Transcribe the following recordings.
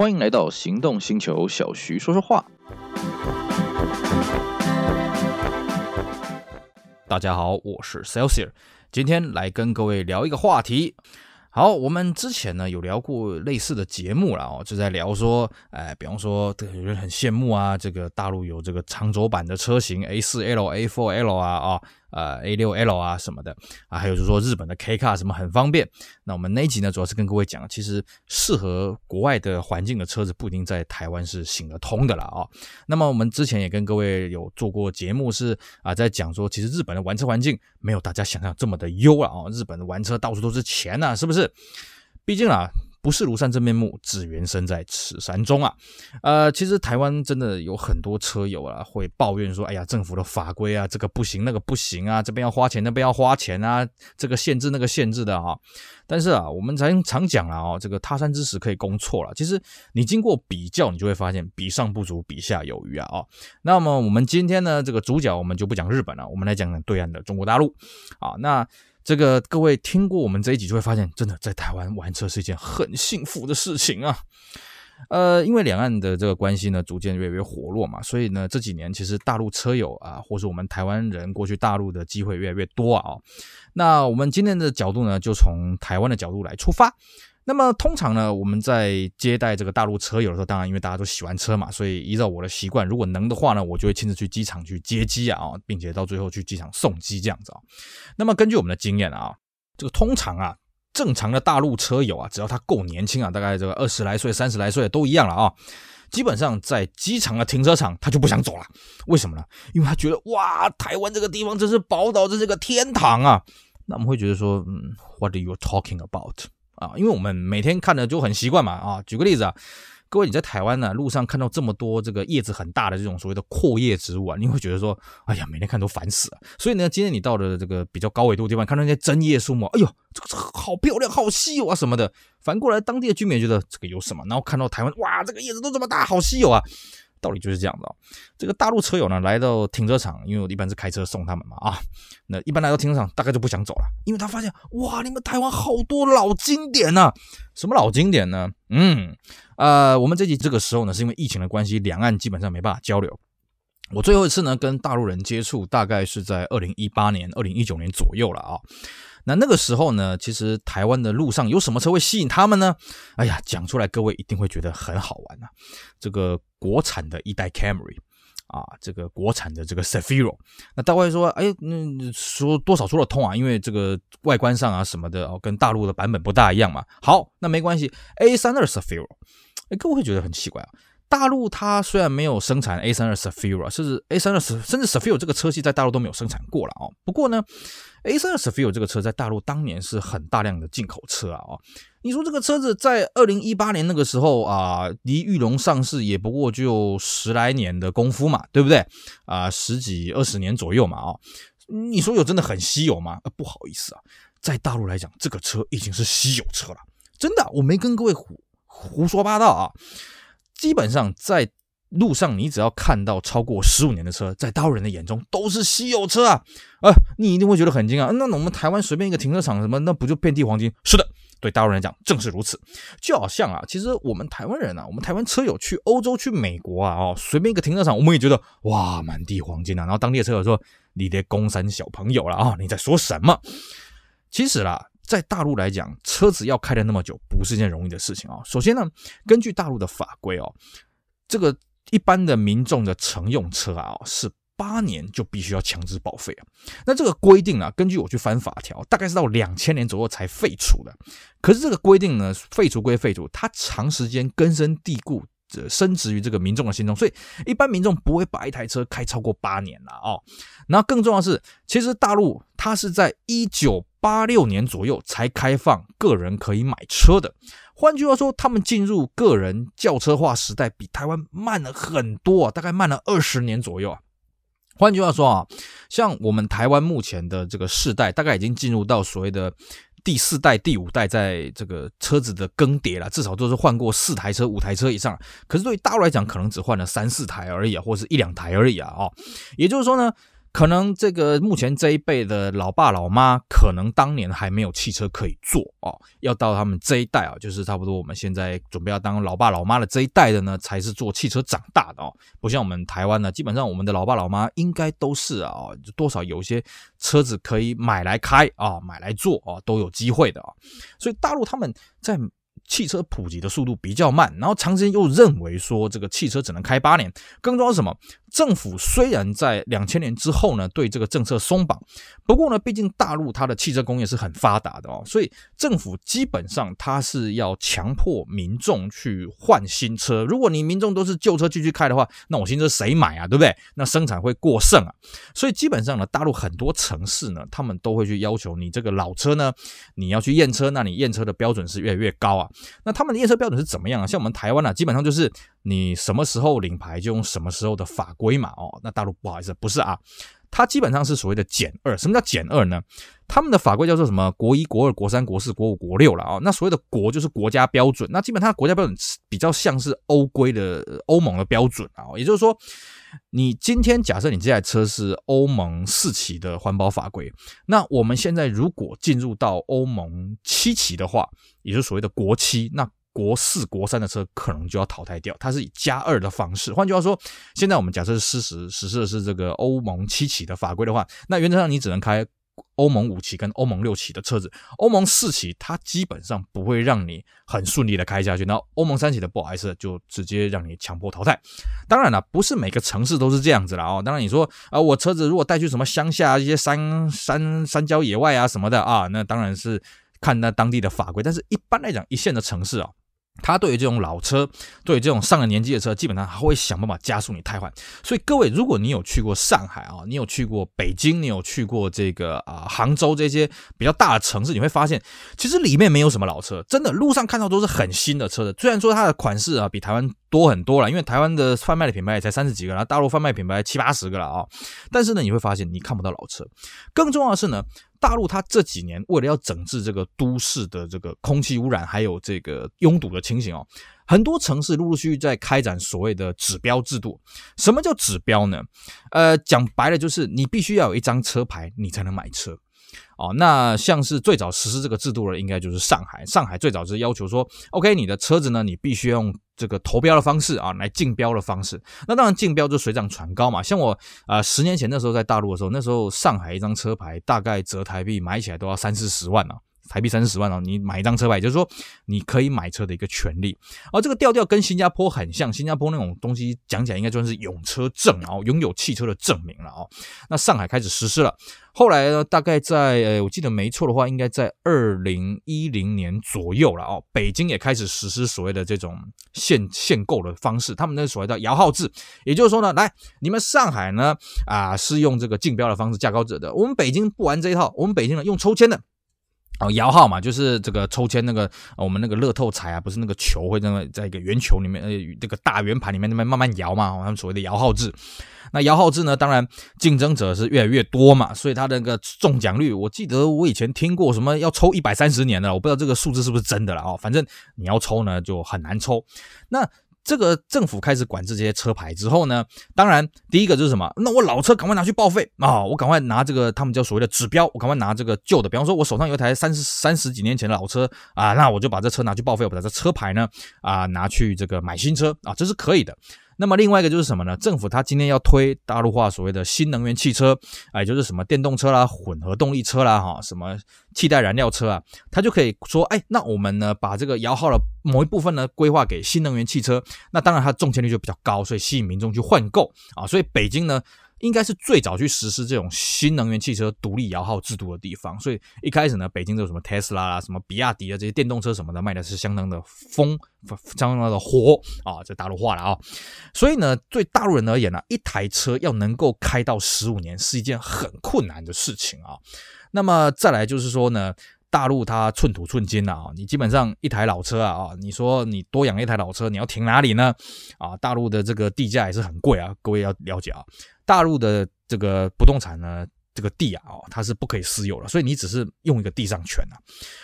欢迎来到行动星球，小徐说说话。大家好，我是 Celsius，今天来跟各位聊一个话题。好，我们之前呢有聊过类似的节目了哦，就在聊说，哎，比方说，有人很羡慕啊，这个大陆有这个长轴版的车型 A4L、A4L 啊，啊，呃，A6L 啊什么的啊，还有就是说日本的 K Car 什么很方便。那我们那一集呢，主要是跟各位讲，其实适合国外的环境的车子不一定在台湾是行得通的了啊。那么我们之前也跟各位有做过节目是啊，在讲说，其实日本的玩车环境没有大家想象这么的优了啊，日本的玩车到处都是钱呐，是不是？毕竟啊。不是庐山真面目，只缘身在此山中啊！呃，其实台湾真的有很多车友啊，会抱怨说：“哎呀，政府的法规啊，这个不行，那个不行啊，这边要花钱，那边要花钱啊，这个限制，那个限制的啊。”但是啊，我们常常讲了哦，这个他山之石可以攻错了。其实你经过比较，你就会发现比上不足，比下有余啊！啊，那么我们今天呢，这个主角我们就不讲日本了，我们来讲讲对岸的中国大陆啊，那。这个各位听过我们这一集就会发现，真的在台湾玩车是一件很幸福的事情啊。呃，因为两岸的这个关系呢，逐渐越来越活络嘛，所以呢，这几年其实大陆车友啊，或是我们台湾人过去大陆的机会越来越多啊。那我们今天的角度呢，就从台湾的角度来出发。那么通常呢，我们在接待这个大陆车友的时候，当然因为大家都喜欢车嘛，所以依照我的习惯，如果能的话呢，我就会亲自去机场去接机啊，并且到最后去机场送机这样子啊。那么根据我们的经验啊，这个通常啊，正常的大陆车友啊，只要他够年轻啊，大概这个二十来岁、三十来岁都一样了啊，基本上在机场的停车场他就不想走了。为什么呢？因为他觉得哇，台湾这个地方真是宝岛，这是个天堂啊。那我们会觉得说，嗯，What are you talking about？啊，因为我们每天看的就很习惯嘛，啊，举个例子啊，各位你在台湾呢，路上看到这么多这个叶子很大的这种所谓的阔叶植物啊，你会觉得说，哎呀，每天看都烦死了。所以呢，今天你到了这个比较高纬度的地方，看到那些针叶树木，哎呦，这个好漂亮，好稀有啊什么的。反过来，当地的居民觉得这个有什么？然后看到台湾，哇，这个叶子都这么大，好稀有啊。道理就是这样的，这个大陆车友呢，来到停车场，因为我一般是开车送他们嘛啊，那一般来到停车场大概就不想走了，因为他发现哇，你们台湾好多老经典呐、什么老经典呢？嗯，呃，我们这集这个时候呢，是因为疫情的关系，两岸基本上没办法交流。我最后一次呢跟大陆人接触，大概是在二零一八年、二零一九年左右了啊。那那个时候呢，其实台湾的路上有什么车会吸引他们呢？哎呀，讲出来各位一定会觉得很好玩呐、啊。这个国产的一代 Camry 啊，这个国产的这个 Cefiro。那大家说，哎，嗯，说多少说得通啊，因为这个外观上啊什么的哦，跟大陆的版本不大一样嘛。好，那没关系，A32 Cefiro，哎，各位会觉得很奇怪啊。大陆它虽然没有生产 A32 Cefiro，甚至 A32 甚至 Sefiro 这个车系在大陆都没有生产过了哦。不过呢，A32 Sefiro 这个车在大陆当年是很大量的进口车啊。你说这个车子在二零一八年那个时候啊，离玉龙上市也不过就十来年的功夫嘛，对不对啊？十几二十年左右嘛啊。你说有真的很稀有吗？不好意思啊，在大陆来讲，这个车已经是稀有车了。真的，我没跟各位胡胡说八道啊。基本上在路上，你只要看到超过十五年的车，在大陆人的眼中都是稀有车啊！啊，你一定会觉得很惊讶。那我们台湾随便一个停车场，什么那不就遍地黄金？是的，对大陆人来讲正是如此。就好像啊，其实我们台湾人啊，我们台湾车友去欧洲、去美国啊，哦，随便一个停车场，我们也觉得哇，满地黄金啊。然后当地的车友说：“你的公山小朋友了啊，你在说什么？”其实啦。在大陆来讲，车子要开的那么久，不是件容易的事情啊。首先呢，根据大陆的法规哦，这个一般的民众的乘用车啊，是八年就必须要强制报废啊。那这个规定啊，根据我去翻法条，大概是到两千年左右才废除的。可是这个规定呢，废除归废除，它长时间根深蒂固。深植于这个民众的心中，所以一般民众不会把一台车开超过八年了哦。那更重要的是，其实大陆它是在一九八六年左右才开放个人可以买车的。换句话说，他们进入个人轿车化时代比台湾慢了很多啊，大概慢了二十年左右啊。换句话说啊，像我们台湾目前的这个世代，大概已经进入到所谓的。第四代、第五代，在这个车子的更迭了，至少都是换过四台车、五台车以上。可是对于大陆来讲，可能只换了三四台而已啊，或是一两台而已啊。哦，也就是说呢，可能这个目前这一辈的老爸老妈，可能当年还没有汽车可以坐哦，要到他们这一代啊，就是差不多我们现在准备要当老爸老妈的这一代的呢，才是坐汽车长大的哦。不像我们台湾呢，基本上我们的老爸老妈应该都是啊，多少有些车子可以买来开啊，买来坐啊，都有机会的啊。所以大陆他们在。汽车普及的速度比较慢，然后长时间又认为说这个汽车只能开八年，更重要是什么？政府虽然在两千年之后呢，对这个政策松绑，不过呢，毕竟大陆它的汽车工业是很发达的哦，所以政府基本上它是要强迫民众去换新车。如果你民众都是旧车继续开的话，那我新车谁买啊？对不对？那生产会过剩啊。所以基本上呢，大陆很多城市呢，他们都会去要求你这个老车呢，你要去验车，那你验车的标准是越来越高啊。那他们的验车标准是怎么样啊？像我们台湾啊，基本上就是。你什么时候领牌就用什么时候的法规嘛？哦，那大陆不好意思，不是啊，它基本上是所谓的减二。什么叫减二呢？他们的法规叫做什么？国一、国二、国三、国四、国五、国六了啊。那所谓的国就是国家标准，那基本上国家标准比较像是欧规的欧盟的标准啊。也就是说，你今天假设你这台车是欧盟四期的环保法规，那我们现在如果进入到欧盟七期的话，也就是所谓的国七，那。国四、国三的车可能就要淘汰掉，它是以加二的方式。换句话说，现在我们假设是实施实施的是这个欧盟七期的法规的话，那原则上你只能开欧盟五期跟欧盟六期的车子。欧盟四期它基本上不会让你很顺利的开下去，然后欧盟三期的不好意思，就直接让你强迫淘汰。当然了，不是每个城市都是这样子了哦。当然你说啊、我车子如果带去什么乡下一些山山山郊野外啊什么的啊，那当然是看那当地的法规。但是一般来讲，一线的城市啊。他对于这种老车，对于这种上了年纪的车，基本上他会想办法加速你胎换。所以各位，如果你有去过上海啊，你有去过北京，你有去过这个啊杭州这些比较大的城市，你会发现，其实里面没有什么老车，真的路上看到都是很新的车的。虽然说它的款式啊比台湾多很多了，因为台湾的贩卖的品牌也才三十几个，然后大陆贩卖品牌七八十个了啊。但是呢，你会发现你看不到老车。更重要的是呢。大陆它这几年为了要整治这个都市的这个空气污染，还有这个拥堵的情形哦，很多城市陆陆续续在开展所谓的指标制度。什么叫指标呢？呃，讲白了就是你必须要有一张车牌，你才能买车。哦，那像是最早实施这个制度的，应该就是上海。上海最早是要求说，OK，你的车子呢，你必须用这个投标的方式啊，来竞标的方式。那当然，竞标就水涨船高嘛。像我啊，十年前那时候在大陆的时候，那时候上海一张车牌大概折台币买起来都要三四十万呢。台币三四十万哦，你买一张车牌，就是说你可以买车的一个权利。而这个调调跟新加坡很像，新加坡那种东西讲起来应该算是有车证哦，拥有汽车的证明了哦。那上海开始实施了，后来呢，大概在呃，我记得没错的话，应该在二零一零年左右了哦。北京也开始实施所谓的这种限限购的方式，他们那所谓的摇号制，也就是说呢，来你们上海呢啊是用这个竞标的方式价高者得，我们北京不玩这一套，我们北京呢用抽签的。哦，摇号嘛，就是这个抽签那个，我们那个乐透彩啊，不是那个球会那么在一个圆球里面，呃，这个大圆盘里面那边慢慢摇嘛，他们所谓的摇号制。那摇号制呢，当然竞争者是越来越多嘛，所以它的那个中奖率，我记得我以前听过什么要抽一百三十年的，我不知道这个数字是不是真的了哦，反正你要抽呢就很难抽。那这个政府开始管制这些车牌之后呢，当然第一个就是什么？那我老车赶快拿去报废啊！我赶快拿这个他们叫所谓的指标，我赶快拿这个旧的，比方说我手上有一台三十三十几年前的老车啊，那我就把这车拿去报废，我把这车牌呢啊拿去这个买新车啊，这是可以的。那么另外一个就是什么呢？政府它今天要推大陆化所谓的新能源汽车，哎，就是什么电动车啦、混合动力车啦，哈，什么替代燃料车啊，它就可以说，哎，那我们呢把这个摇号的某一部分呢规划给新能源汽车，那当然它中签率就比较高，所以吸引民众去换购啊，所以北京呢。应该是最早去实施这种新能源汽车独立摇号制度的地方，所以一开始呢，北京这种什么特斯拉啦、什么比亚迪啊这些电动车什么的卖的是相当的疯，相当的火啊，这大陆话了啊。所以呢，对大陆人而言呢，一台车要能够开到十五年是一件很困难的事情啊。那么再来就是说呢。大陆它寸土寸金啊，你基本上一台老车啊啊，你说你多养一台老车，你要停哪里呢？啊，大陆的这个地价也是很贵啊，各位要了解啊。大陆的这个不动产呢，这个地啊，哦，它是不可以私有的，所以你只是用一个地上权啊。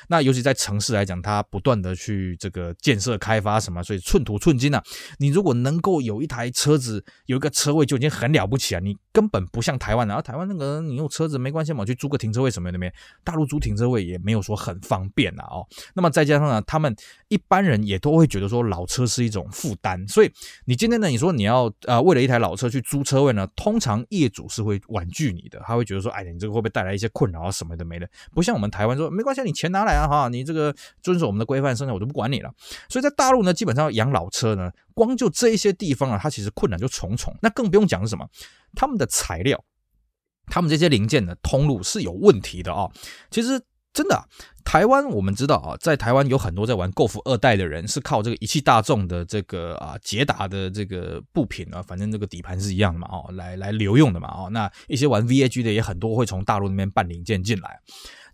那尤其在城市来讲，它不断的去这个建设开发什么，所以寸土寸金啊。你如果能够有一台车子，有一个车位就已经很了不起啊。你根本不像台湾啊，台湾那个你用车子没关系嘛，去租个停车位什么的没？大陆租停车位也没有说很方便啊。哦，那么再加上呢，他们一般人也都会觉得说老车是一种负担，所以你今天呢，你说你要呃为了一台老车去租车位呢，通常业主是会婉拒你的，他会觉得就说，哎，你这个会不会带来一些困扰啊什么的没的？不像我们台湾说没关系，你钱拿来啊哈，你这个遵守我们的规范生产，我就不管你了。所以在大陆呢，基本上养老车呢，光就这一些地方啊，它其实困难就重重。那更不用讲是什么，他们的材料，他们这些零件的通路是有问题的啊。其实。真的，台湾我们知道啊，在台湾有很多在玩 Golf 二代的人，是靠这个一汽大众的这个啊捷达的这个部品啊，反正这个底盘是一样的嘛，哦，来来留用的嘛，哦，那一些玩 VAG 的也很多会从大陆那边办零件进来，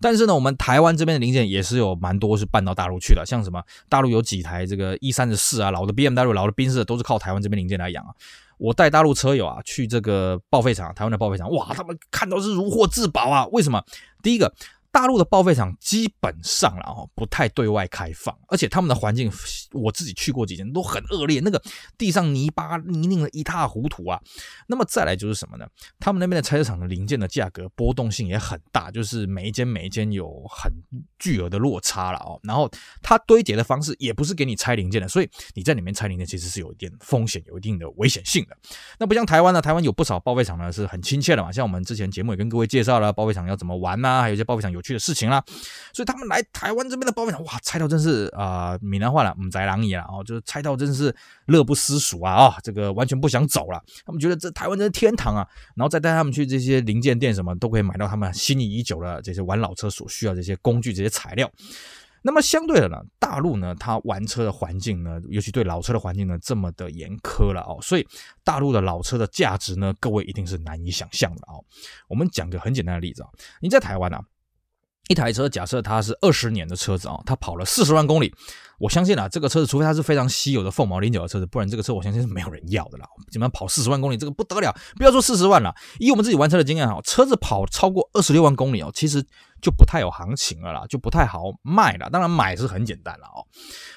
但是呢，我们台湾这边的零件也是有蛮多是办到大陆去的，像什么大陆有几台这个 E 三十四啊，老的 BMW、老的宾士都是靠台湾这边零件来养啊。我带大陆车友啊去这个报废厂，台湾的报废厂，哇，他们看到是如获至宝啊，为什么？第一个。大陆的报废厂基本上了哦，不太对外开放，而且他们的环境，我自己去过几间都很恶劣，那个地上泥巴泥泞的一塌糊涂啊。那么再来就是什么呢？他们那边的拆车厂的零件的价格波动性也很大，就是每一间每一间有很巨额的落差了哦。然后它堆叠的方式也不是给你拆零件的，所以你在里面拆零件其实是有一点风险，有一定的危险性的。那不像台湾呢，台湾有不少报废厂呢是很亲切的嘛，像我们之前节目也跟各位介绍了报废厂要怎么玩呐、啊，还有一些报废厂有去的事情啦，所以他们来台湾这边的报废厂，哇，拆到真是啊，闽南话了，唔宅狼也哦，就是拆到真是乐不思蜀啊，啊、哦，这个完全不想走了。他们觉得这台湾真是天堂啊，然后再带他们去这些零件店，什么都可以买到他们心仪已久的这些玩老车所需要这些工具、这些材料。那么相对的呢，大陆呢，它玩车的环境呢，尤其对老车的环境呢，这么的严苛了哦，所以大陆的老车的价值呢，各位一定是难以想象的哦。我们讲个很简单的例子啊，你在台湾啊。一台车，假设它是二十年的车子啊，它跑了四十万公里，我相信啊，这个车子除非它是非常稀有的凤毛麟角的车子，不然这个车我相信是没有人要的啦。基本上跑四十万公里，这个不得了，不要说四十万了，以我们自己玩车的经验哈，车子跑超过二十六万公里哦，其实。就不太有行情了啦，就不太好卖了。当然买是很简单了哦。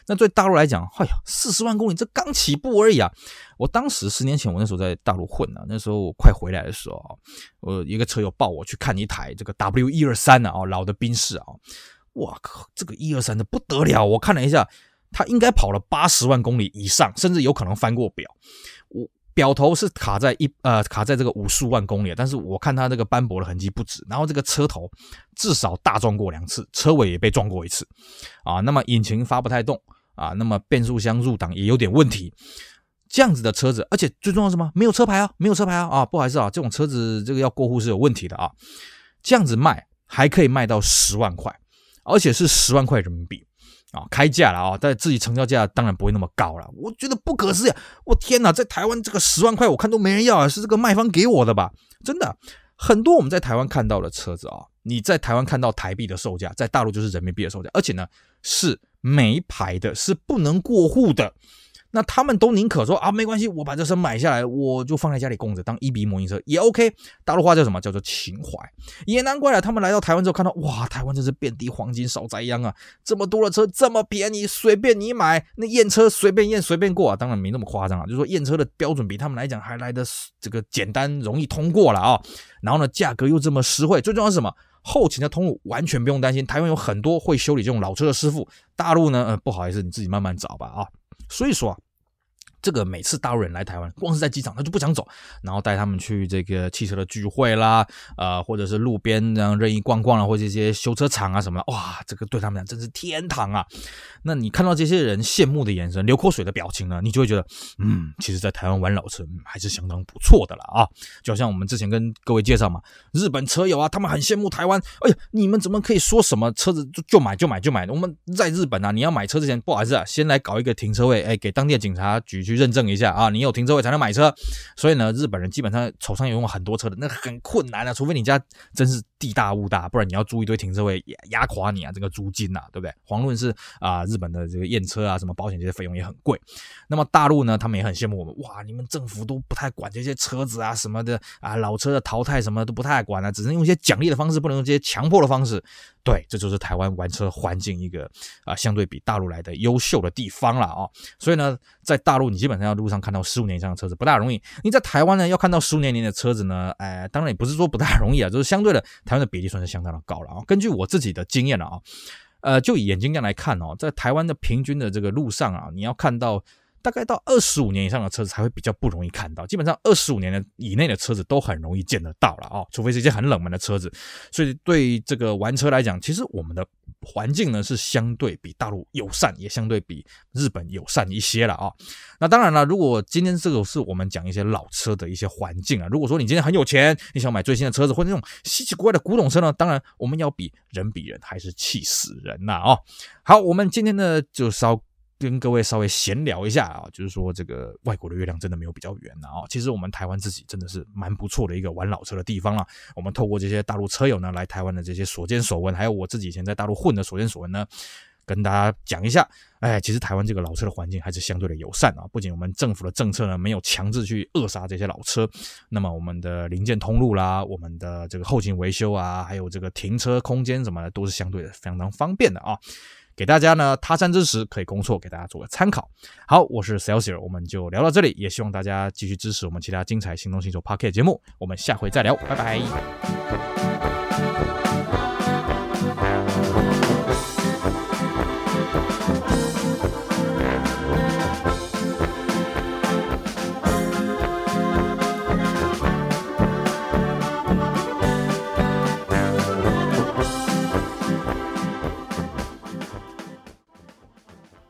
那对大陆来讲，哎呀，四十万公里这刚起步而已啊！我当时十年前，我那时候在大陆混呢，那时候我快回来的时候，我一个车友抱我去看一台这个 W 一二三啊，哦，老的宾士啊，哇靠，这个一二三的不得了！我看了一下，它应该跑了八十万公里以上，甚至有可能翻过表。我。表头是卡在一呃卡在这个五十万公里，但是我看它这个斑驳的痕迹不止，然后这个车头至少大撞过两次，车尾也被撞过一次，啊，那么引擎发不太动啊，那么变速箱入档也有点问题，这样子的车子，而且最重要什么？没有车牌啊，没有车牌啊，啊，不好意思啊，这种车子这个要过户是有问题的啊，这样子卖还可以卖到十万块，而且是十万块人民币。啊，开价了啊，但自己成交价当然不会那么高了。我觉得不可思议，我天哪，在台湾这个十万块，我看都没人要啊，是这个卖方给我的吧？真的，很多我们在台湾看到的车子啊，你在台湾看到台币的售价，在大陆就是人民币的售价，而且呢是没牌的，是不能过户的。那他们都宁可说啊，没关系，我把这车买下来，我就放在家里供着，当一笔模拟车也 OK。大陆话叫什么？叫做情怀。也难怪了，他们来到台湾之后看到，哇，台湾真是遍地黄金少灾殃啊！这么多的车，这么便宜，随便你买，那验车随便验随便过啊。当然没那么夸张啊，就是说验车的标准比他们来讲还来得这个简单容易通过了啊。然后呢，价格又这么实惠，最重要是什么？后勤的通路完全不用担心，台湾有很多会修理这种老车的师傅。大陆呢，呃，不好意思，你自己慢慢找吧啊。所以说啊。这个每次大陆人来台湾，光是在机场他就不想走，然后带他们去这个汽车的聚会啦，呃，或者是路边这样任意逛逛啦，或者这些修车厂啊什么的，哇，这个对他们讲真是天堂啊！那你看到这些人羡慕的眼神、流口水的表情呢，你就会觉得，嗯，其实，在台湾玩老车还是相当不错的了啊！就好像我们之前跟各位介绍嘛，日本车友啊，他们很羡慕台湾，哎呀，你们怎么可以说什么车子就就买就买就买？我们在日本啊，你要买车之前，不好意思啊，先来搞一个停车位，哎，给当地的警察局去。认证一下啊，你有停车位才能买车，所以呢，日本人基本上手上有用很多车的，那很困难啊，除非你家真是地大物大，不然你要租一堆停车位压压垮你啊，这个租金呐、对不对？遑论是啊、日本的这个验车啊，什么保险这些费用也很贵。那么大陆呢，他们也很羡慕我们，哇，你们政府都不太管这些车子啊什么的啊，老车的淘汰什么都不太管啊，只能用一些奖励的方式，不能用这些强迫的方式。对，这就是台湾玩车环境一个啊、相对比大陆来的优秀的地方了啊、哦。所以呢，在大陆你基本上要路上看到十五年以上的车子不大容易，你在台湾呢要看到十五年年的车子呢，哎，当然也不是说不大容易啊，就是相对的台湾的比例算是相当的高了啊。根据我自己的经验了啊，呃，就以眼睛这样来看哦，在台湾的平均的这个路上啊，你要看到。大概到二十五年以上的车子才会比较不容易看到，基本上二十五年的以内的车子都很容易见得到了啊、哦，除非是一些很冷门的车子。所以对这个玩车来讲，其实我们的环境呢是相对比大陆友善，也相对比日本友善一些了啊、哦。那当然了，如果今天这个是我们讲一些老车的一些环境啊，如果说你今天很有钱，你想买最新的车子或者那种稀奇古怪的古董车呢，当然我们要比人比人还是气死人呐啊、哦。好，我们今天呢就稍。跟各位稍微闲聊一下啊，就是说这个外国的月亮真的没有比较圆啊。其实我们台湾自己真的是蛮不错的一个玩老车的地方了。我们透过这些大陆车友呢来台湾的这些所见所闻，还有我自己以前在大陆混的所见所闻呢，跟大家讲一下。哎，其实台湾这个老车的环境还是相对的友善啊。不仅我们政府的政策呢没有强制去扼杀这些老车，那么我们的零件通路啦，我们的这个后勤维修啊，还有这个停车空间什么的，都是相对的非常方便的啊。给大家呢，他山之石可以攻错，给大家做个参考。好，我是 Celsier，我们就聊到这里，也希望大家继续支持我们其他精彩行动星球 Pocket 节目。我们下回再聊，拜拜。